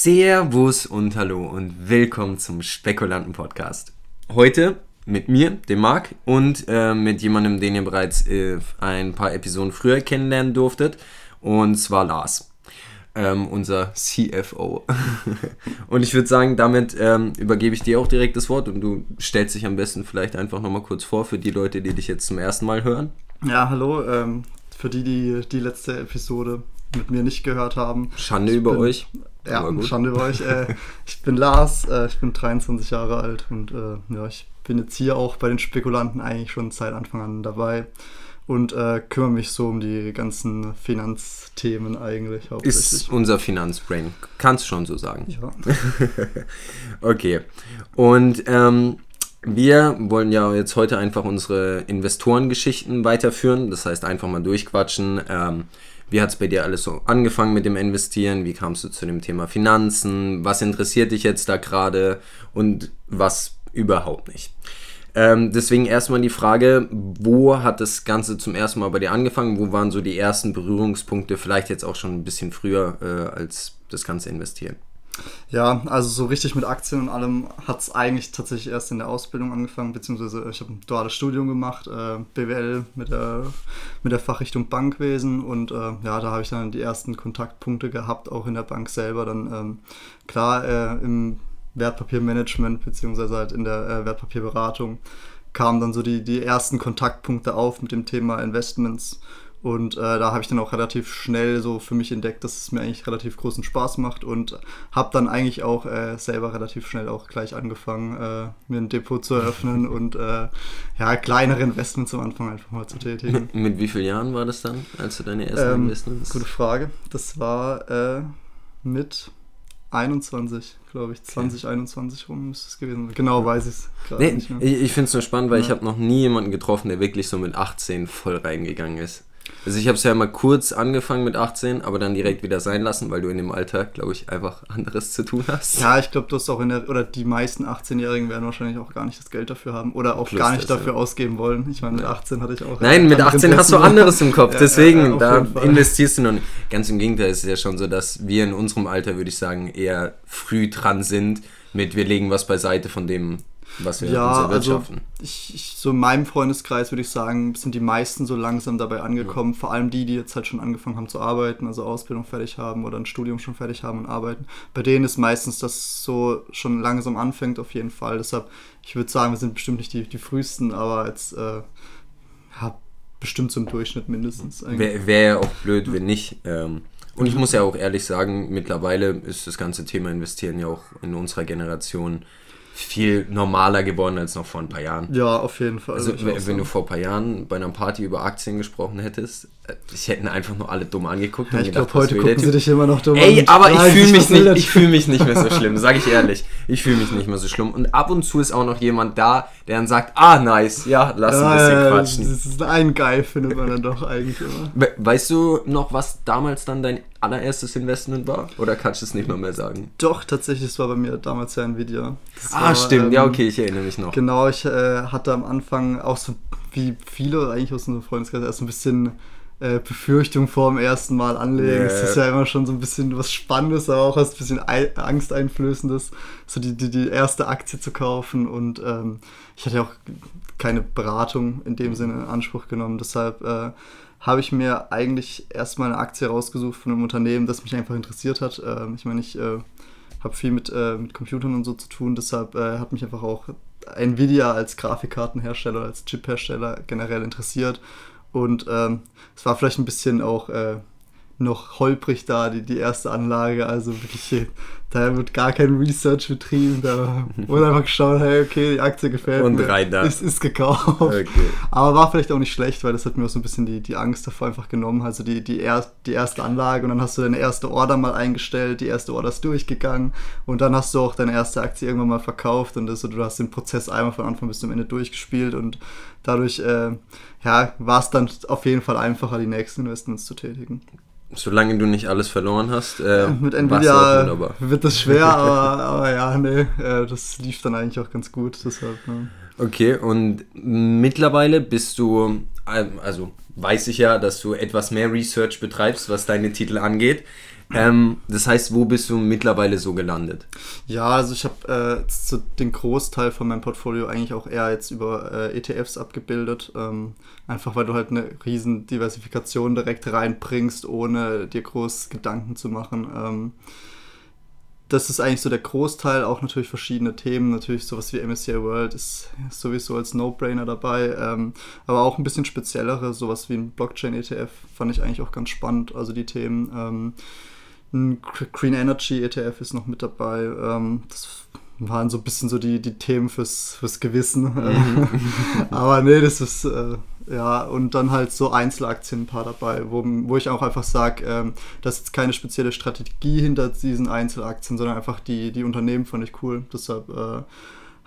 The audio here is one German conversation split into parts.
Servus und Hallo und willkommen zum Spekulanten Podcast. Heute mit mir, dem Marc, und äh, mit jemandem, den ihr bereits äh, ein paar Episoden früher kennenlernen durftet, und zwar Lars, ähm, unser CFO. und ich würde sagen, damit ähm, übergebe ich dir auch direkt das Wort und du stellst dich am besten vielleicht einfach nochmal kurz vor für die Leute, die dich jetzt zum ersten Mal hören. Ja, hallo, ähm, für die, die die letzte Episode mit mir nicht gehört haben. Schande über bin, euch. Ja, Schande über euch. Äh, ich bin Lars, äh, ich bin 23 Jahre alt und äh, ja, ich bin jetzt hier auch bei den Spekulanten eigentlich schon seit Anfang an dabei und äh, kümmere mich so um die ganzen Finanzthemen eigentlich Ist unser Finanzbrain, kannst du schon so sagen. Ja. okay. Und ähm, wir wollen ja jetzt heute einfach unsere Investorengeschichten weiterführen. Das heißt, einfach mal durchquatschen. Ähm, wie hat es bei dir alles so angefangen mit dem Investieren? Wie kamst du zu dem Thema Finanzen? Was interessiert dich jetzt da gerade und was überhaupt nicht? Ähm, deswegen erstmal die Frage, wo hat das Ganze zum ersten Mal bei dir angefangen? Wo waren so die ersten Berührungspunkte? Vielleicht jetzt auch schon ein bisschen früher äh, als das ganze Investieren. Ja, also so richtig mit Aktien und allem hat es eigentlich tatsächlich erst in der Ausbildung angefangen, beziehungsweise ich habe ein duales Studium gemacht, äh, BWL mit der, mit der Fachrichtung Bankwesen und äh, ja, da habe ich dann die ersten Kontaktpunkte gehabt, auch in der Bank selber. Dann ähm, klar äh, im Wertpapiermanagement, beziehungsweise halt in der äh, Wertpapierberatung kamen dann so die, die ersten Kontaktpunkte auf mit dem Thema Investments und äh, da habe ich dann auch relativ schnell so für mich entdeckt, dass es mir eigentlich relativ großen Spaß macht und habe dann eigentlich auch äh, selber relativ schnell auch gleich angefangen, äh, mir ein Depot zu eröffnen und äh, ja, kleinere Investments am Anfang einfach mal zu tätigen. Mit, wie vielen Jahren war das dann, als du deine ersten ähm, Investments? Gute Frage. Das war äh, mit 21, glaube ich, 2021 okay. rum müsste es gewesen sein. Genau weiß ich es gerade nee, nicht mehr. Ich, ich finde es nur spannend, weil ja. ich habe noch nie jemanden getroffen, der wirklich so mit 18 voll reingegangen ist. Also ich habe es ja mal kurz angefangen mit 18, aber dann direkt wieder sein lassen, weil du in dem Alter, glaube ich, einfach anderes zu tun hast. Ja, ich glaube, du hast auch in der, oder die meisten 18-Jährigen werden wahrscheinlich auch gar nicht das Geld dafür haben oder auch Plus gar nicht das, dafür ja. ausgeben wollen. Ich meine, mit 18 hatte ich auch. Nein, mit 18 hast du anderes im Kopf, deswegen, ja, ja, da investierst du noch nicht. Ganz im Gegenteil, ist es ja schon so, dass wir in unserem Alter, würde ich sagen, eher früh dran sind mit, wir legen was beiseite von dem, was wir ja, uns erwirtschaften. Also ich, ich, so in meinem Freundeskreis würde ich sagen, sind die meisten so langsam dabei angekommen. Ja. Vor allem die, die jetzt halt schon angefangen haben zu arbeiten, also Ausbildung fertig haben oder ein Studium schon fertig haben und arbeiten. Bei denen ist meistens das so schon langsam anfängt, auf jeden Fall. Deshalb, ich würde sagen, wir sind bestimmt nicht die, die frühesten, aber jetzt äh, ja, bestimmt zum Durchschnitt mindestens. Wäre wär ja auch blöd, wenn nicht. Ähm, und ich muss ja auch ehrlich sagen, mittlerweile ist das ganze Thema Investieren ja auch in unserer Generation viel normaler geworden als noch vor ein paar Jahren. Ja, auf jeden Fall. Also, wenn, wenn du vor ein paar Jahren bei einer Party über Aktien gesprochen hättest, ich äh, hätten einfach nur alle dumm angeguckt. Ja, ich glaube, heute gucken sie dich immer noch dumm Ey, an. aber ich fühle mich, nicht, ich fühl mich nicht mehr so schlimm, sage ich ehrlich. Ich fühle mich nicht mehr so schlimm. Und ab und zu ist auch noch jemand da, der dann sagt, ah, nice, ja, lass ein bisschen quatschen. Das ist ein Geil, findet man dann doch eigentlich immer. Weißt du noch, was damals dann dein allererstes Investment war? Oder kannst du es nicht mal mehr sagen? Doch, tatsächlich, es war bei mir damals ja Nvidia. Das ah, war, stimmt, ähm, ja, okay, ich erinnere mich noch. Genau, ich äh, hatte am Anfang auch so wie viele eigentlich aus unserem Freundeskreis erst ein bisschen äh, Befürchtung vor dem ersten Mal anlegen. Es yeah. ist ja immer schon so ein bisschen was Spannendes, aber auch was ein bisschen Angsteinflößendes, so die, die, die erste Aktie zu kaufen. Und ähm, ich hatte auch keine Beratung in dem Sinne in Anspruch genommen. Deshalb äh, habe ich mir eigentlich erstmal eine Aktie rausgesucht von einem Unternehmen, das mich einfach interessiert hat. Ähm, ich meine, ich äh, habe viel mit, äh, mit Computern und so zu tun, deshalb äh, hat mich einfach auch Nvidia als Grafikkartenhersteller, als Chiphersteller generell interessiert. Und ähm, es war vielleicht ein bisschen auch äh, noch holprig da, die, die erste Anlage. Also wirklich, da wird gar kein Research betrieben. Da wurde einfach geschaut, hey, okay, die Aktie gefällt Und mir. rein da. Ist, ist gekauft. Okay. Aber war vielleicht auch nicht schlecht, weil das hat mir auch so ein bisschen die, die Angst davor einfach genommen. Also die, die, er, die erste Anlage und dann hast du deine erste Order mal eingestellt, die erste Order ist durchgegangen und dann hast du auch deine erste Aktie irgendwann mal verkauft und das, du hast den Prozess einmal von Anfang bis zum Ende durchgespielt und dadurch äh, ja, war es dann auf jeden Fall einfacher, die nächsten Investments zu tätigen. Solange du nicht alles verloren hast, äh, mit Nvidia wird das schwer, aber, aber ja, nee, äh, das lief dann eigentlich auch ganz gut. Deshalb, ne. Okay, und mittlerweile bist du, ähm, also weiß ich ja, dass du etwas mehr Research betreibst, was deine Titel angeht. Ähm, das heißt, wo bist du mittlerweile so gelandet? Ja, also ich habe äh, den Großteil von meinem Portfolio eigentlich auch eher jetzt über äh, ETFs abgebildet. Ähm, einfach weil du halt eine riesen Diversifikation direkt reinbringst, ohne dir groß Gedanken zu machen. Ähm, das ist eigentlich so der Großteil, auch natürlich verschiedene Themen, natürlich sowas wie MSCI World ist sowieso als No-Brainer dabei, ähm, aber auch ein bisschen speziellere, sowas wie ein Blockchain-ETF fand ich eigentlich auch ganz spannend, also die Themen. Ähm, ein Green Energy ETF ist noch mit dabei, ähm, das waren so ein bisschen so die, die Themen fürs, fürs Gewissen. Mhm. aber nee, das ist, äh, ja, und dann halt so Einzelaktien ein paar dabei, wo, wo ich auch einfach sage, ähm, das ist jetzt keine spezielle Strategie hinter diesen Einzelaktien, sondern einfach die, die Unternehmen fand ich cool. Deshalb äh,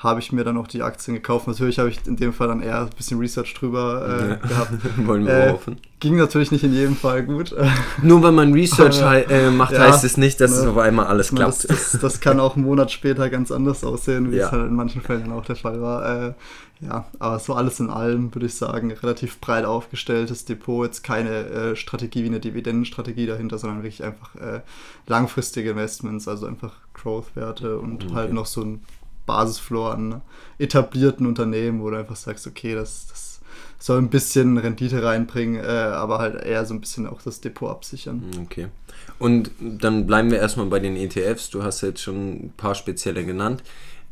habe ich mir dann auch die Aktien gekauft. Natürlich habe ich in dem Fall dann eher ein bisschen Research drüber äh, gehabt. Wollen wir äh, hoffen. Ging natürlich nicht in jedem Fall gut. Nur weil man Research Aber, äh, macht, ja, heißt es nicht, dass ne, es auf einmal alles klappt. Das, das, das, kann auch einen Monat später ganz anders aussehen, wie ja. es halt in manchen Fällen auch der Fall war. Äh, ja, aber so alles in allem würde ich sagen, relativ breit aufgestelltes Depot, jetzt keine äh, Strategie wie eine Dividendenstrategie dahinter, sondern wirklich einfach äh, langfristige Investments, also einfach Growth-Werte und okay. halt noch so ein Basisfloor an etablierten Unternehmen, wo du einfach sagst, okay, das, das soll ein bisschen Rendite reinbringen, äh, aber halt eher so ein bisschen auch das Depot absichern. Okay. Und dann bleiben wir erstmal bei den ETFs. Du hast jetzt schon ein paar spezielle genannt.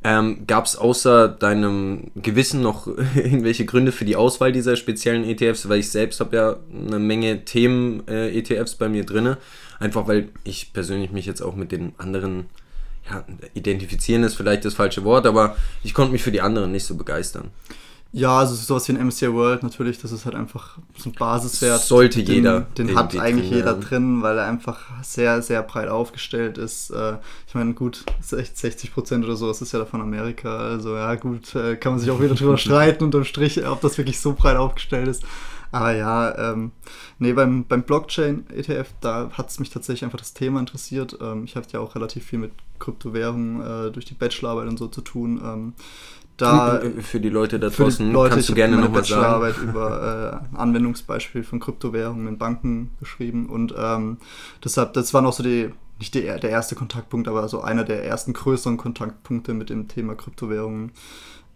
Ähm, Gab es außer deinem Gewissen noch irgendwelche Gründe für die Auswahl dieser speziellen ETFs? Weil ich selbst habe ja eine Menge Themen-ETFs äh, bei mir drin. Einfach weil ich persönlich mich jetzt auch mit den anderen ja, identifizieren ist vielleicht das falsche Wort, aber ich konnte mich für die anderen nicht so begeistern. Ja, also sowas wie ein MCI World natürlich, das ist halt einfach so ein Basiswert. Sollte den, jeder. Den hat eigentlich jeder drin, weil er einfach sehr, sehr breit aufgestellt ist. Äh, ich meine, gut, 60 Prozent oder so, das ist ja davon Amerika. Also ja, gut, äh, kann man sich auch wieder drüber streiten unterm Strich, ob das wirklich so breit aufgestellt ist. Aber ja, ähm, nee, beim, beim Blockchain-ETF, da hat es mich tatsächlich einfach das Thema interessiert. Ähm, ich hatte ja auch relativ viel mit Kryptowährungen äh, durch die Bachelorarbeit und so zu tun. Ähm, da für die Leute da draußen Leute, kannst du gerne noch was sagen. Über äh, Anwendungsbeispiel von Kryptowährungen in Banken geschrieben und ähm, deshalb das war noch so die nicht die, der erste Kontaktpunkt, aber so einer der ersten größeren Kontaktpunkte mit dem Thema Kryptowährungen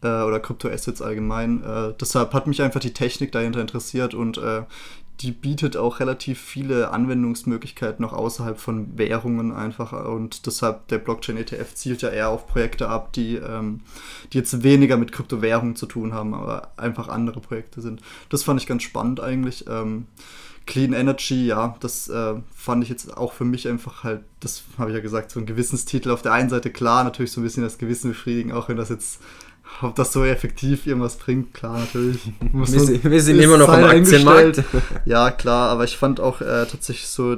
äh, oder Kryptoassets allgemein. Äh, deshalb hat mich einfach die Technik dahinter interessiert und äh, die bietet auch relativ viele Anwendungsmöglichkeiten noch außerhalb von Währungen einfach und deshalb der Blockchain ETF zielt ja eher auf Projekte ab, die, ähm, die jetzt weniger mit Kryptowährungen zu tun haben, aber einfach andere Projekte sind. Das fand ich ganz spannend eigentlich. Ähm, Clean Energy, ja, das äh, fand ich jetzt auch für mich einfach halt, das habe ich ja gesagt, so ein Gewissenstitel auf der einen Seite klar, natürlich so ein bisschen das Gewissen befriedigen, auch wenn das jetzt ob das so effektiv irgendwas bringt, klar, natürlich. wir, sind, wir sind immer noch am Aktienmarkt. Ja, klar, aber ich fand auch äh, tatsächlich so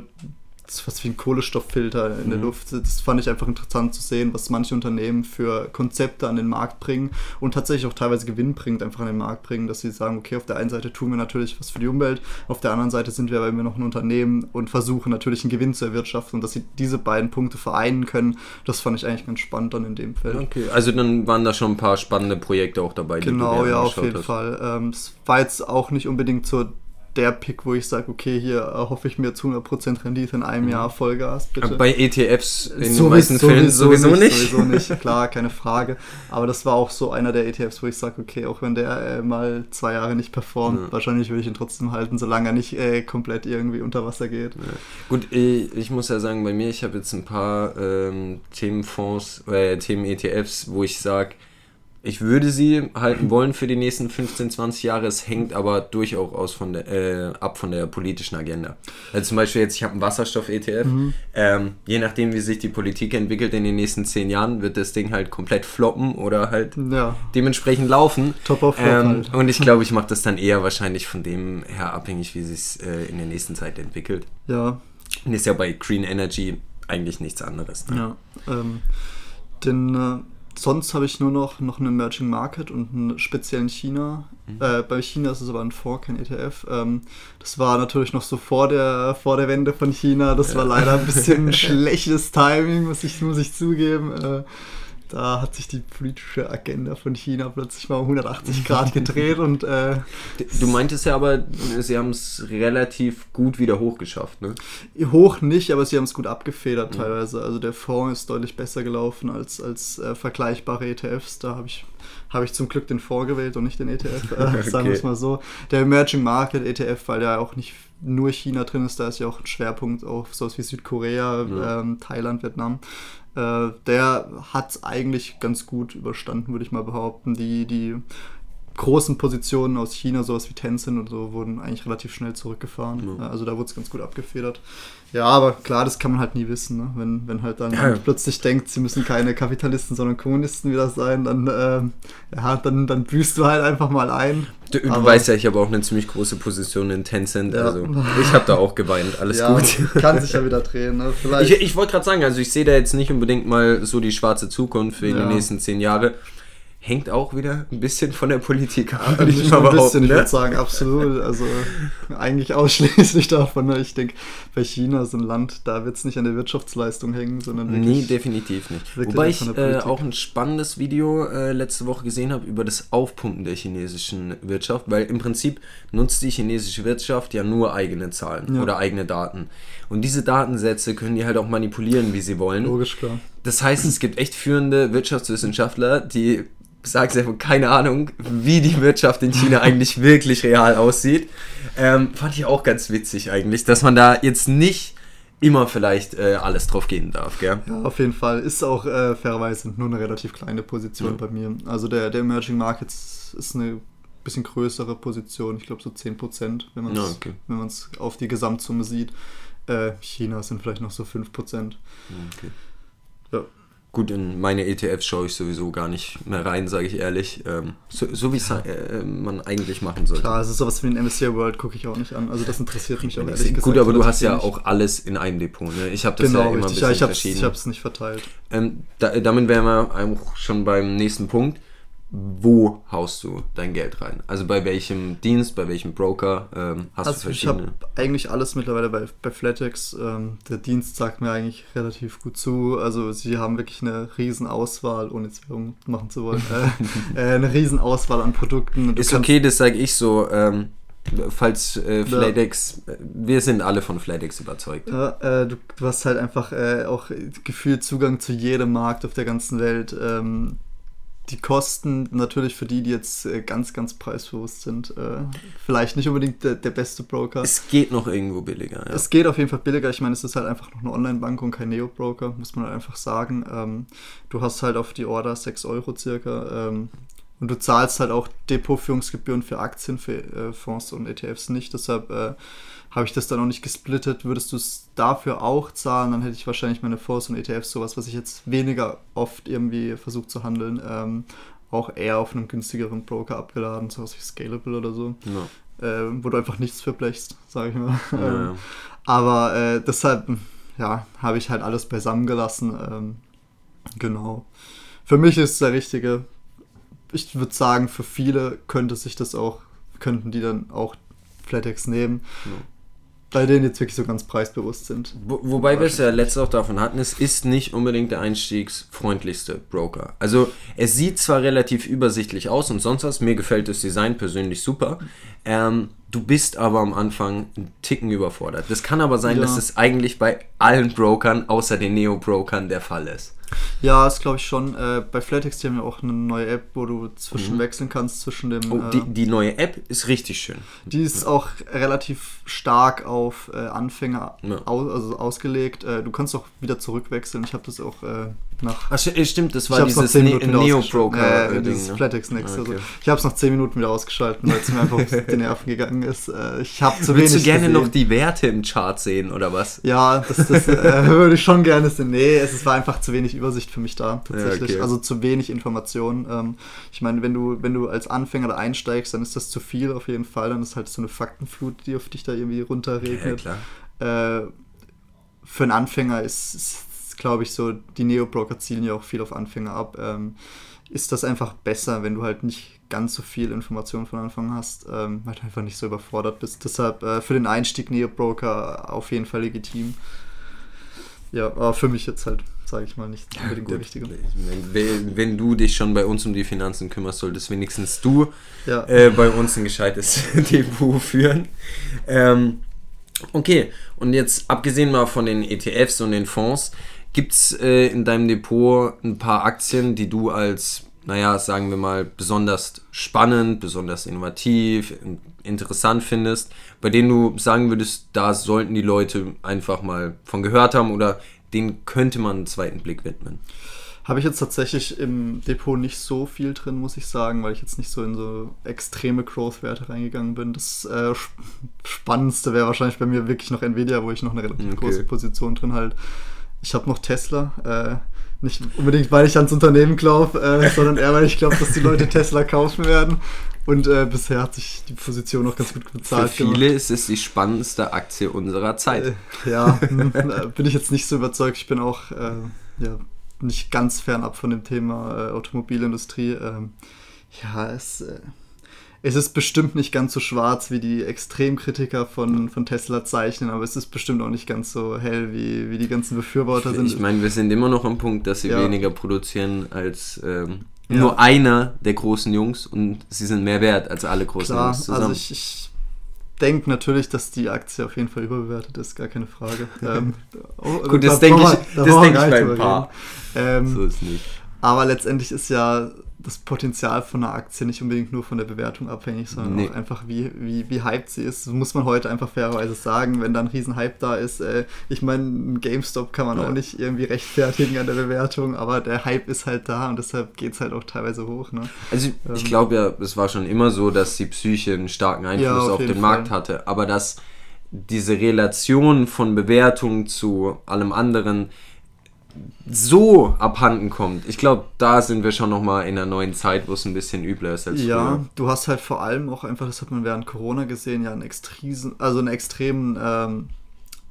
das ist fast wie ein Kohlenstofffilter in der mhm. Luft. Das fand ich einfach interessant zu sehen, was manche Unternehmen für Konzepte an den Markt bringen und tatsächlich auch teilweise Gewinn bringt, einfach an den Markt bringen, dass sie sagen, okay, auf der einen Seite tun wir natürlich was für die Umwelt, auf der anderen Seite sind wir aber immer noch ein Unternehmen und versuchen natürlich einen Gewinn zu erwirtschaften und dass sie diese beiden Punkte vereinen können, das fand ich eigentlich ganz spannend dann in dem Feld. Okay, also dann waren da schon ein paar spannende Projekte auch dabei. Genau, ja, auf jeden hast. Fall. Ähm, es war jetzt auch nicht unbedingt zur der Pick, wo ich sage, okay, hier erhoffe ich mir zu 100% Rendite in einem mhm. Jahr Vollgas, bitte. Bei ETFs in so den meisten Fällen sowieso, sowieso nicht. Sowieso nicht, klar, keine Frage. Aber das war auch so einer der ETFs, wo ich sage, okay, auch wenn der äh, mal zwei Jahre nicht performt, ja. wahrscheinlich würde ich ihn trotzdem halten, solange er nicht äh, komplett irgendwie unter Wasser geht. Ja. Gut, ich, ich, muss ja sagen, bei mir, ich habe jetzt ein paar ähm, Themenfonds, äh, Themen-ETFs, wo ich sage, ich würde sie halten wollen für die nächsten 15, 20 Jahre. Es hängt aber durchaus von der, äh, ab von der politischen Agenda. Also zum Beispiel jetzt, ich habe einen Wasserstoff-ETF. Mhm. Ähm, je nachdem, wie sich die Politik entwickelt in den nächsten 10 Jahren, wird das Ding halt komplett floppen oder halt ja. dementsprechend laufen. Top of ähm, halt. Und ich glaube, ich mache das dann eher wahrscheinlich von dem her abhängig, wie sich äh, in der nächsten Zeit entwickelt. Ja. Und ist ja bei Green Energy eigentlich nichts anderes. Ne? Ja. Ähm, den äh, sonst habe ich nur noch, noch einen Emerging Market und einen speziellen China. Mhm. Äh, bei China ist es aber ein Fonds, kein ETF. Ähm, das war natürlich noch so vor der, vor der Wende von China. Das war leider ein bisschen schlechtes Timing, muss ich, muss ich zugeben. Äh, da hat sich die politische Agenda von China plötzlich mal um 180 Grad gedreht und äh, du meintest ja aber, sie haben es relativ gut wieder hochgeschafft, ne? Hoch nicht, aber sie haben es gut abgefedert mhm. teilweise. Also der Fonds ist deutlich besser gelaufen als, als äh, vergleichbare ETFs. Da habe ich, hab ich zum Glück den Fonds gewählt und nicht den ETF, äh, okay. sagen wir es mal so. Der Emerging Market ETF, weil der auch nicht nur China drin ist, da ist ja auch ein Schwerpunkt auf sowas wie Südkorea, ja. ähm, Thailand, Vietnam. Äh, der hat eigentlich ganz gut überstanden, würde ich mal behaupten. Die, die großen Positionen aus China, sowas wie Tencent und so, wurden eigentlich relativ schnell zurückgefahren. Ja. Also da wurde es ganz gut abgefedert. Ja, aber klar, das kann man halt nie wissen. Ne? Wenn, wenn halt dann ja. plötzlich denkt, sie müssen keine Kapitalisten, sondern Kommunisten wieder sein, dann, äh, ja, dann, dann büßt du halt einfach mal ein. Du, du weißt ja, ich habe auch eine ziemlich große Position in Tencent, ja. also ich habe da auch geweint, alles gut. Kann sich ja wieder drehen. Ne? Ich, ich wollte gerade sagen, also ich sehe da jetzt nicht unbedingt mal so die schwarze Zukunft für die nächsten zehn Jahre hängt auch wieder ein bisschen von der Politik ab. Ja, ich mal ein bisschen, ne? ich würde sagen, absolut. Also eigentlich ausschließlich davon. Ne? Ich denke, bei China ist ein Land, da wird es nicht an der Wirtschaftsleistung hängen, sondern wirklich. Nee, definitiv nicht. Wobei ich äh, auch ein spannendes Video äh, letzte Woche gesehen habe über das Aufpumpen der chinesischen Wirtschaft, weil im Prinzip nutzt die chinesische Wirtschaft ja nur eigene Zahlen ja. oder eigene Daten. Und diese Datensätze können die halt auch manipulieren, wie sie wollen. Logisch, klar. Das heißt, es gibt echt führende Wirtschaftswissenschaftler, die sage selber keine Ahnung, wie die Wirtschaft in China eigentlich wirklich real aussieht. Ähm, fand ich auch ganz witzig eigentlich, dass man da jetzt nicht immer vielleicht äh, alles drauf gehen darf, gell? Ja, auf jeden Fall. Ist auch äh, fairerweise nur eine relativ kleine Position ja. bei mir. Also der, der Emerging Markets ist eine bisschen größere Position, ich glaube so 10%, wenn man es ja, okay. auf die Gesamtsumme sieht. Äh, China sind vielleicht noch so 5%. Okay. Ja. Gut, in meine ETFs schaue ich sowieso gar nicht mehr rein, sage ich ehrlich. Ähm, so, so wie es äh, man eigentlich machen sollte. Klar, also sowas wie den MSCI World gucke ich auch nicht an. Also das interessiert mich auch ehrlich gesagt. Gut, aber du hast ja auch alles in einem Depot. Ne? Ich habe das genau, ja immer richtig. ein bisschen ja, ich habe es nicht verteilt. Ähm, da, damit wären wir auch schon beim nächsten Punkt wo haust du dein Geld rein? Also bei welchem Dienst, bei welchem Broker ähm, hast also du verschiedene? Ich habe eigentlich alles mittlerweile bei, bei Flatex. Ähm, der Dienst sagt mir eigentlich relativ gut zu. Also sie haben wirklich eine riesen Auswahl, ohne jetzt Werbung machen zu wollen, äh, äh, eine riesen Auswahl an Produkten. Du Ist okay, das sage ich so. Ähm, falls äh, Flatex, ja. wir sind alle von Flatex überzeugt. Ja, äh, du, du, hast halt einfach äh, auch gefühlt Zugang zu jedem Markt auf der ganzen Welt. Ähm, die Kosten natürlich für die, die jetzt äh, ganz, ganz preisbewusst sind, äh, vielleicht nicht unbedingt der, der, beste Broker. Es geht noch irgendwo billiger. Ja. Es geht auf jeden Fall billiger. Ich meine, es ist halt einfach noch eine Online-Bank und kein Neo-Broker, muss man halt einfach sagen. Ähm, du hast halt auf die Order 6 Euro circa. Ähm, und du zahlst halt auch Depotführungsgebühren für Aktien, für äh, Fonds und ETFs nicht. Deshalb habe ich das dann noch nicht gesplittet. Würdest du es dafür auch zahlen, dann hätte ich wahrscheinlich meine Fonds und ETFs, sowas, was ich jetzt weniger oft irgendwie versuche zu handeln, ähm, auch eher auf einem günstigeren Broker abgeladen, sowas wie Scalable oder so. Ja. Äh, wo du einfach nichts für blechst, sage ich mal. Ja, ja. Ähm, aber äh, deshalb, ja, habe ich halt alles beisammen gelassen. Ähm, genau. Für mich ist es der richtige. Ich würde sagen, für viele könnte sich das auch, könnten die dann auch Flatex nehmen. Bei denen jetzt wirklich so ganz preisbewusst sind. Wo, wobei wir es ja letztes auch davon hatten, es ist nicht unbedingt der einstiegsfreundlichste Broker. Also es sieht zwar relativ übersichtlich aus und sonst was, mir gefällt das Design persönlich super. Ähm, du bist aber am Anfang einen Ticken überfordert. Das kann aber sein, ja. dass es eigentlich bei allen Brokern außer den Neo-Brokern der Fall ist. Ja, das glaube ich schon. Äh, bei Flatex die haben ja auch eine neue App, wo du zwischen mhm. wechseln kannst zwischen dem. Oh, die, äh, die, neue App ist richtig schön. Die ist ja. auch relativ stark auf äh, Anfänger ja. aus, also ausgelegt. Äh, du kannst auch wieder zurückwechseln. Ich habe das auch äh, nach. Ach, stimmt, das war dieses ne Neo-Broker. Äh, dieses ne? Flatex Next. Ah, okay. also, ich habe es nach 10 Minuten wieder ausgeschalten, weil es mir einfach auf die Nerven gegangen ist. ich habe zu Willst wenig. du gerne gesehen. noch die Werte im Chart sehen oder was? Ja, das, das würde ich schon gerne sehen. Nee, es war einfach zu wenig Übersicht für mich da, tatsächlich. Ja, okay. Also zu wenig Informationen. Ähm, ich meine, wenn du, wenn du als Anfänger da einsteigst, dann ist das zu viel auf jeden Fall. Dann ist halt so eine Faktenflut, die auf dich da irgendwie runterregnet. Ja, äh, für einen Anfänger ist, ist glaube ich, so, die Neo-Broker zielen ja auch viel auf Anfänger ab. Ähm, ist das einfach besser, wenn du halt nicht ganz so viel Information von Anfang hast, ähm, weil du einfach nicht so überfordert bist. Deshalb äh, für den Einstieg Neo-Broker auf jeden Fall legitim. Ja, aber für mich jetzt halt sage ich mal, nicht unbedingt Gut, der richtige. Wenn, wenn du dich schon bei uns um die Finanzen kümmerst, solltest wenigstens du Ja. äh, bei uns ein gescheites Depot führen. Ähm, okay, und jetzt abgesehen mal von den ETFs und den Fonds, gibt es äh, in deinem Depot ein paar Aktien, die du als, naja, sagen wir mal, besonders spannend, besonders innovativ, in- interessant findest, bei denen du sagen würdest, da sollten die Leute einfach mal von gehört haben oder denen könnte man einen zweiten Blick widmen? Habe ich jetzt tatsächlich im Depot nicht so viel drin, muss ich sagen, weil ich jetzt nicht so in so extreme Growth-Werte reingegangen bin. Das äh, sp- Spannendste wäre wahrscheinlich bei mir wirklich noch Nvidia, wo ich noch eine relativ Okay. große Position drin halt. Ich habe noch Tesla. Äh, nicht unbedingt, weil ich ans Unternehmen glaube, äh, sondern eher, weil ich glaube, dass die Leute Tesla kaufen werden. Und äh, bisher hat sich die Position noch ganz gut Für bezahlt viele ist es die spannendste Aktie unserer Zeit. Äh, ja, hm, äh, bin ich jetzt nicht so überzeugt. Ich bin auch äh, ja, nicht ganz fernab von dem Thema äh, Automobilindustrie. Ähm, ja, es, es ist bestimmt nicht ganz so schwarz, wie die Extremkritiker von, von Tesla zeichnen, aber es ist bestimmt auch nicht ganz so hell, wie, wie die ganzen Befürworter sind. Ich meine, wir sind immer noch am Punkt, dass sie Ja. weniger produzieren als ähm, Ja. nur einer der großen Jungs und sie sind mehr wert als alle großen Klar, Jungs zusammen. also ich, ich denke natürlich, dass die Aktie auf jeden Fall überbewertet ist, gar keine Frage. Ähm, oh, Gut, da das denke ich- da das gar ich nicht bei ein drüber paar. Ähm, so ist nicht. Aber letztendlich ist ja das Potenzial von einer Aktie nicht unbedingt nur von der Bewertung abhängig, sondern Nee. auch einfach, wie, wie, wie hyped sie ist. Das muss man heute einfach fairerweise sagen, wenn da ein riesen Hype da ist. Äh, ich meine, ein GameStop kann man Ja. auch nicht irgendwie rechtfertigen an der Bewertung, aber der Hype ist halt da und deshalb geht es halt auch teilweise hoch. Ne? Also ich ähm, glaube ja, es war schon immer so, dass die Psyche einen starken Einfluss Ja, auf auf den Markt Fall. hatte, aber dass diese Relation von Bewertung zu allem anderen so abhanden kommt. Ich glaube, da sind wir schon nochmal in einer neuen Zeit, wo es ein bisschen übler ist als Ja, früher. du hast halt vor allem auch einfach, das hat man während Corona gesehen, ja einen extremen, also einen extremen ähm,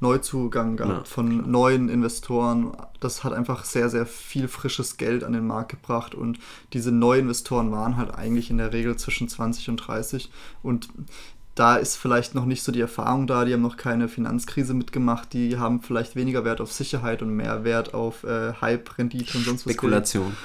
Neuzugang gehabt Ja. von neuen Investoren. Das hat einfach sehr, sehr viel frisches Geld an den Markt gebracht und diese Neuinvestoren waren halt eigentlich in der Regel zwischen 20 und 30 und da ist vielleicht noch nicht so die Erfahrung da, die haben noch keine Finanzkrise mitgemacht, die haben vielleicht weniger Wert auf Sicherheit und mehr Wert auf äh, Hype, Rendite und sonst was. Spekulation.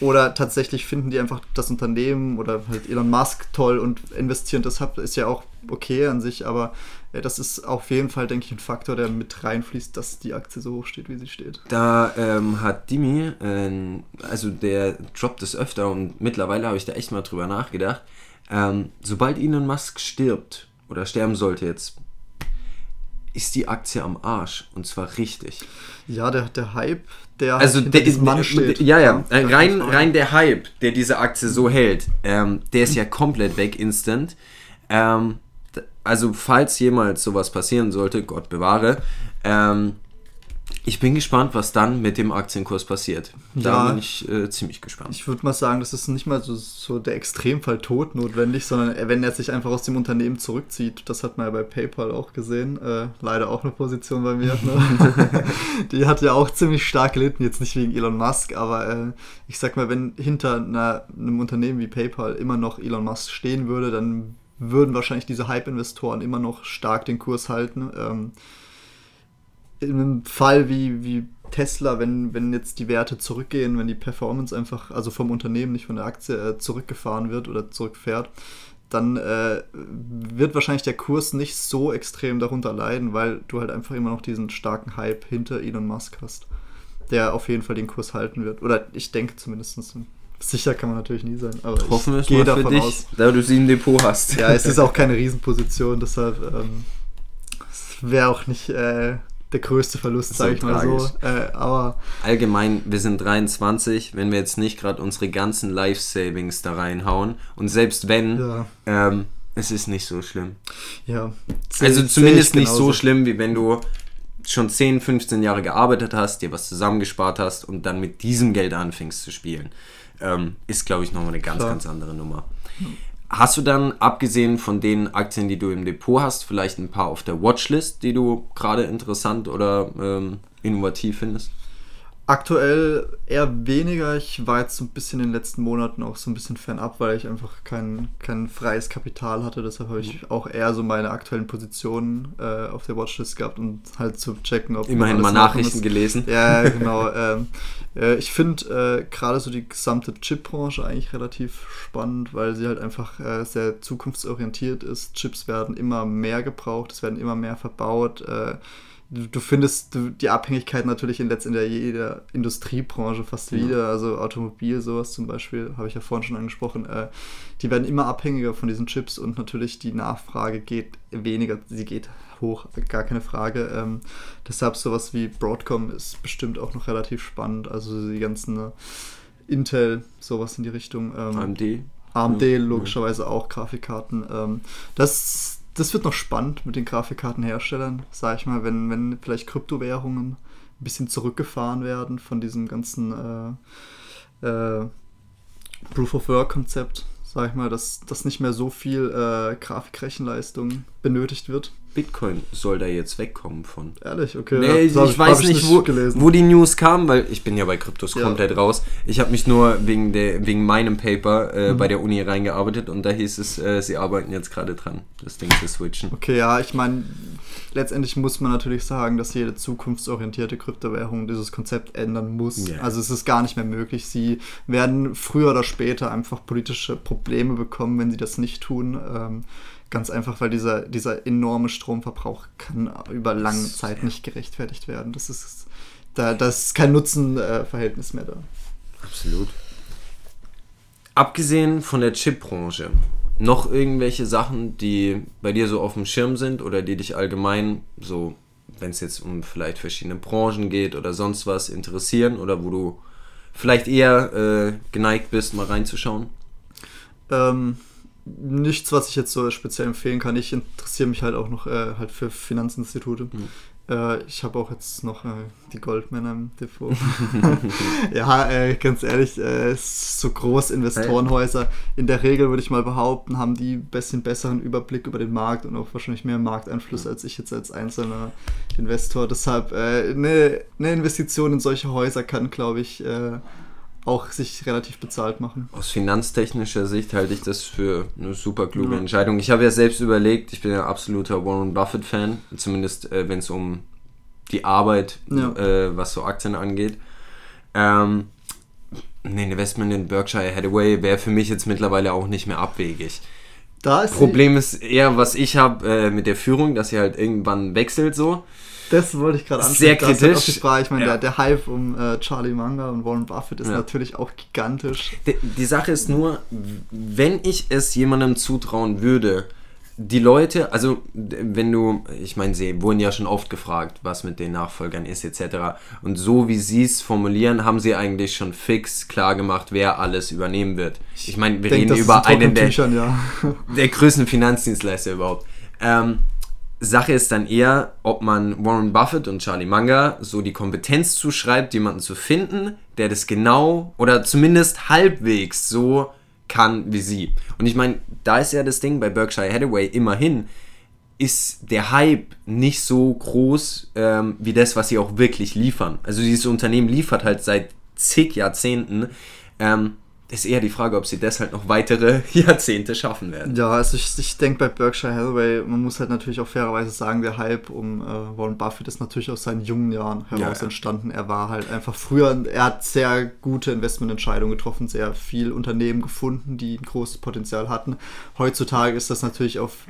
Oder tatsächlich finden die einfach das Unternehmen oder halt Elon Musk toll und investieren deshalb ist ja auch okay an sich, aber äh, das ist auf jeden Fall, denke ich, ein Faktor, der mit reinfließt, dass die Aktie so hoch steht, wie sie steht. Da ähm, hat Dimi, ähm, also der droppt es öfter und mittlerweile habe ich da echt mal drüber nachgedacht. Ähm, sobald Elon Musk stirbt oder sterben sollte jetzt, ist die Aktie am Arsch und zwar richtig. Ja, der, der Hype, der Also der, diesem Mann steht. ja, ja, gar äh, rein, rein der Hype, der diese Aktie so hält, ähm, der ist ja komplett weg, instant. Ähm, also falls jemals sowas passieren sollte, Gott bewahre, ähm, ich bin gespannt, was dann mit dem Aktienkurs passiert. Da Ja. bin ich äh, ziemlich gespannt. Ich würde mal sagen, das ist nicht mal so, so der Extremfall tot notwendig, sondern er- wenn er sich einfach aus dem Unternehmen zurückzieht. Das hat man ja bei PayPal auch gesehen. Äh, leider auch eine Position bei mir. Ne? Die hat ja auch ziemlich stark gelitten, jetzt nicht wegen Elon Musk, aber äh, ich sag mal, wenn hinter einer, einem Unternehmen wie PayPal immer noch Elon Musk stehen würde, dann würden wahrscheinlich diese Hype-Investoren immer noch stark den Kurs halten. Ähm, in einem Fall wie, wie Tesla, wenn, wenn jetzt die Werte zurückgehen, wenn die Performance einfach, also vom Unternehmen, nicht von der Aktie, äh, zurückgefahren wird oder zurückfährt, dann äh, wird wahrscheinlich der Kurs nicht so extrem darunter leiden, weil du halt einfach immer noch diesen starken Hype hinter Elon Musk hast, der auf jeden Fall den Kurs halten wird. Oder ich denke zumindest. Sicher kann man natürlich nie sein, aber Hoffen ich es gehe davon dich, aus. da du sie im Depot hast. Ja, es ist auch keine Riesenposition, deshalb ähm, wäre auch nicht äh, der größte Verlust, So sage ich mal so. Äh, aber Allgemein, wir sind 23, wenn wir jetzt nicht gerade unsere ganzen Life-Savings da reinhauen und selbst wenn, ja, ähm, es ist nicht so schlimm. ja. Also zumindest ich nicht so genauso. schlimm, wie wenn du schon 10, 15 Jahre gearbeitet hast, dir was zusammengespart hast und dann mit diesem Geld anfängst zu spielen. Ähm, ist, glaube ich, nochmal eine ganz, Klar. ganz andere Nummer. Hast du dann, abgesehen von den Aktien, die du im Depot hast, vielleicht ein paar auf der Watchlist, die du gerade interessant oder ähm, innovativ findest? Aktuell eher weniger. Ich war jetzt so ein bisschen in den letzten Monaten auch so ein bisschen fernab, weil ich einfach kein, kein freies Kapital hatte. Deshalb habe ich auch eher so meine aktuellen Positionen äh, auf der Watchlist gehabt und halt zu checken, ob. Immerhin mal Nachrichten gelesen. Ja, genau. ähm, äh, ich finde äh, gerade so die gesamte Chip-Branche eigentlich relativ spannend, weil sie halt einfach äh, sehr zukunftsorientiert ist. Chips werden immer mehr gebraucht, es werden immer mehr verbaut äh, du findest die Abhängigkeit natürlich in letztendlich jeder Industriebranche fast wieder. Also Automobil, sowas zum Beispiel, habe ich ja vorhin schon angesprochen. Äh, die werden immer abhängiger von diesen Chips und natürlich die Nachfrage geht weniger, sie geht hoch, gar keine Frage. Ähm, deshalb sowas wie Broadcom ist bestimmt auch noch relativ spannend. Also die ganzen äh, Intel, sowas in die Richtung. Ähm, AMD. AMD logischerweise auch Grafikkarten. Ähm, das das wird noch spannend mit den Grafikkartenherstellern, sag ich mal, wenn, wenn vielleicht Kryptowährungen ein bisschen zurückgefahren werden von diesem ganzen äh, äh, Proof of Work Konzept, sag ich mal, dass, dass nicht mehr so viel äh, Grafikrechenleistung benötigt wird. Bitcoin soll da jetzt wegkommen von. Ehrlich, okay. Nee, ich, ich weiß nicht, nicht wo, wo, die News kam, weil ich bin ja bei Kryptos ja. komplett raus. Ich habe mich nur wegen, der, wegen meinem Paper äh, mhm. bei der Uni reingearbeitet und da hieß es, äh, sie arbeiten jetzt gerade dran, das Ding zu switchen. Okay, ja, ich meine, letztendlich muss man natürlich sagen, dass jede zukunftsorientierte Kryptowährung dieses Konzept ändern muss. Yeah. Also es ist gar nicht mehr möglich. Sie werden früher oder später einfach politische Probleme bekommen, wenn sie das nicht tun. Ähm, Ganz einfach, weil dieser, dieser enorme Stromverbrauch kann über lange Zeit nicht gerechtfertigt werden. Das ist, da, das ist kein Nutzenverhältnis mehr da. Absolut. Abgesehen von der Chipbranche, noch irgendwelche Sachen, die bei dir so auf dem Schirm sind oder die dich allgemein so, wenn es jetzt um vielleicht verschiedene Branchen geht oder sonst was, interessieren oder wo du vielleicht eher äh, geneigt bist, mal reinzuschauen? Ähm, nichts, was ich jetzt so speziell empfehlen kann. Ich interessiere mich halt auch noch äh, halt für Finanzinstitute. Mhm. Äh, ich habe auch jetzt noch äh, die Goldmänner im Depot. ja, äh, ganz ehrlich, äh, so Großinvestorenhäuser, in der Regel würde ich mal behaupten, haben die ein bisschen besseren Überblick über den Markt und auch wahrscheinlich mehr Markteinfluss als ich jetzt als einzelner Investor. Deshalb eine, eine Investition in solche Häuser kann, glaube ich, auch sich relativ bezahlt machen. Aus finanztechnischer Sicht halte ich das für eine super kluge ja. Entscheidung. Ich habe ja selbst überlegt, ich bin ja absoluter Warren Buffett-Fan, zumindest äh, wenn es um die Arbeit, ja. äh, was so Aktien angeht. Ähm, ein Investment in Berkshire Hathaway wäre für mich jetzt mittlerweile auch nicht mehr abwegig. Da ist Problem ist eher, was ich habe äh, mit der Führung, dass sie halt irgendwann wechselt so. Das wollte ich gerade ansprechen. Sehr kritisch. Die Frage. Ich meine, ja. der, der, Hype um äh, Charlie Munger und Warren Buffett ist ja. natürlich auch gigantisch. Die, die Sache ist nur, wenn ich es jemandem zutrauen würde, die Leute, also wenn du, ich meine, sie wurden ja schon oft gefragt, was mit den Nachfolgern ist, etc. Und so wie sie es formulieren, haben sie eigentlich schon fix klar gemacht, wer alles übernehmen wird. Ich meine, wir Denk, reden über einen der, ja. der größten Finanzdienstleister überhaupt. Ähm, Sache ist dann eher, ob man Warren Buffett und Charlie Munger so die Kompetenz zuschreibt, jemanden zu finden, der das genau oder zumindest halbwegs so kann wie sie. Und ich meine, da ist ja das Ding bei Berkshire Hathaway immerhin, ist der Hype nicht so groß ähm, wie das, was sie auch wirklich liefern. Also dieses Unternehmen liefert halt seit zig Jahrzehnten. Ähm, ist eher die Frage, ob sie deshalb noch weitere Jahrzehnte schaffen werden. Ja, also ich, ich denke bei Berkshire Hathaway, man muss halt natürlich auch fairerweise sagen, der Hype um äh, Warren Buffett ist natürlich aus seinen jungen Jahren heraus ja. entstanden. Er war halt einfach früher, er hat sehr gute Investmententscheidungen getroffen, sehr viel Unternehmen gefunden, die ein großes Potenzial hatten. Heutzutage ist das natürlich auf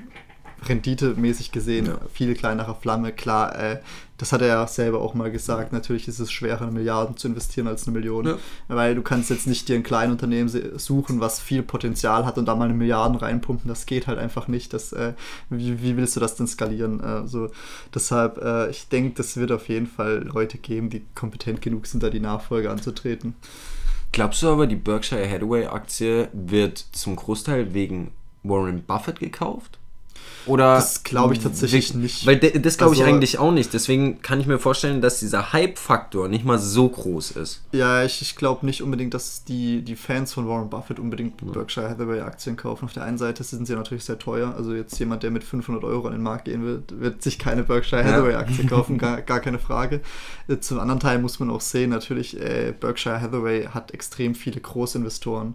renditemäßig gesehen ja. viel kleinere Flamme. Klar, äh, das hat er ja selber auch mal gesagt. Natürlich ist es schwerer, eine Milliarde zu investieren als eine Million. Ja. Weil du kannst jetzt nicht dir ein kleines Unternehmen suchen, was viel Potenzial hat und da mal eine Milliarde reinpumpen. Das geht halt einfach nicht. Das, äh, wie, wie, willst du das denn skalieren? Also, deshalb, äh, ich denke, das wird auf jeden Fall Leute geben, die kompetent genug sind, da die Nachfolge anzutreten. Glaubst du aber, die Berkshire Hathaway Aktie wird zum Großteil wegen Warren Buffett gekauft? Oder das glaube ich tatsächlich nicht. Weil das glaube ich also, eigentlich auch nicht. Deswegen kann ich mir vorstellen, dass dieser Hype-Faktor nicht mal so groß ist. Ja, ich, ich glaube nicht unbedingt, dass die, die Fans von Warren Buffett unbedingt Berkshire Hathaway Aktien kaufen. Auf der einen Seite sind sie natürlich sehr teuer. Also jetzt jemand, der mit 500 Euro an den Markt gehen wird, wird sich keine Berkshire Hathaway Aktie ja. kaufen, gar, gar keine Frage. Äh, zum anderen Teil muss man auch sehen, natürlich, äh, Berkshire Hathaway hat extrem viele Großinvestoren.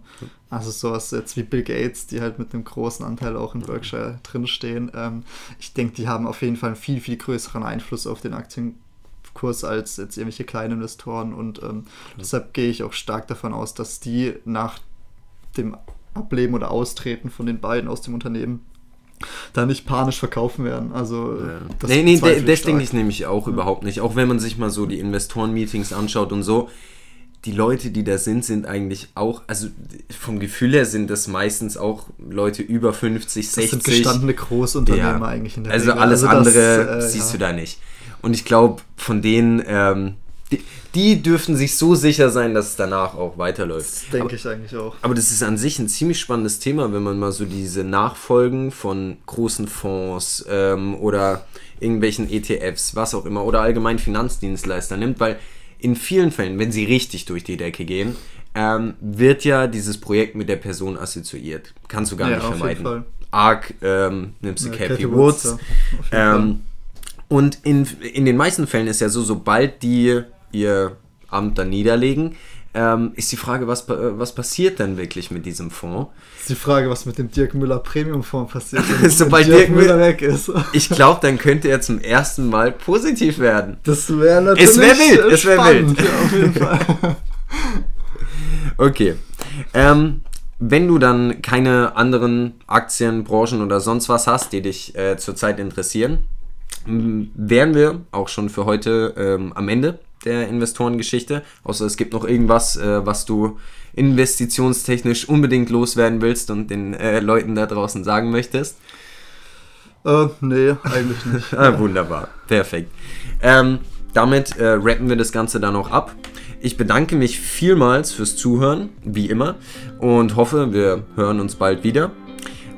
Also sowas jetzt wie Bill Gates, die halt mit einem großen Anteil auch in Berkshire drinstehen. Ähm, ich denke, die haben auf jeden Fall einen viel, viel größeren Einfluss auf den Aktienkurs als jetzt irgendwelche kleinen Investoren und ähm, deshalb gehe ich auch stark davon aus, dass die nach dem Ableben oder Austreten von den beiden aus dem Unternehmen da nicht panisch verkaufen werden. Also, ja. das nee, nee, das denke ich nämlich auch ja. überhaupt nicht. Auch wenn man sich mal so die Investoren-Meetings anschaut und so, die Leute, die da sind, sind eigentlich auch, also vom Gefühl her sind das meistens auch Leute über 50, 60. Das sind gestandene Großunternehmer ja. eigentlich in der Also Regel. alles also andere das, äh, siehst ja. du da nicht. Und ich glaube, von denen, ähm, die, die, dürfen sich so sicher sein, dass es danach auch weiterläuft. Das denke ich eigentlich auch. Aber das ist an sich ein ziemlich spannendes Thema, wenn man mal so diese Nachfolgen von großen Fonds ähm, oder irgendwelchen ETFs, was auch immer, oder allgemein Finanzdienstleister nimmt, weil in vielen Fällen, wenn sie richtig durch die Decke gehen, ähm, wird ja dieses Projekt mit der Person assoziiert. Kannst du gar ja, nicht vermeiden. Arc ähm, nimmst du ja, Kathy Woods. Woods ähm, und in, in den meisten Fällen ist ja so, sobald die ihr Amt dann niederlegen, ähm, ist die Frage, was, was passiert denn wirklich mit diesem Fonds? Ist die Frage, was mit dem Dirk Müller Premium Fonds passiert, wenn Sobald Dirk, Dirk Müller weg ist. ich glaube, dann könnte er zum ersten Mal positiv werden. Das wäre natürlich Es wäre wild, es wäre wild. Ja, auf jeden Fall. okay. Ähm, wenn du dann keine anderen Aktien, Branchen oder sonst was hast, die dich äh, zurzeit interessieren, wären wir auch schon für heute ähm, am Ende der Investorengeschichte. Außer es gibt noch irgendwas, äh, was du investitionstechnisch unbedingt loswerden willst und den äh, Leuten da draußen sagen möchtest. Äh, nee, eigentlich nicht. ah, wunderbar, perfekt. Ähm, damit äh, rappen wir das Ganze dann auch ab. Ich bedanke mich vielmals fürs Zuhören, wie immer, und hoffe, wir hören uns bald wieder.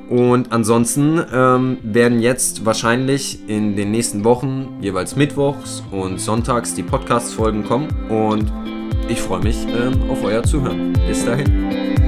Und ansonsten ähm, werden jetzt wahrscheinlich in den nächsten Wochen jeweils mittwochs und sonntags die Podcast-Folgen kommen. Und ich freue mich ähm, auf euer Zuhören. Bis dahin.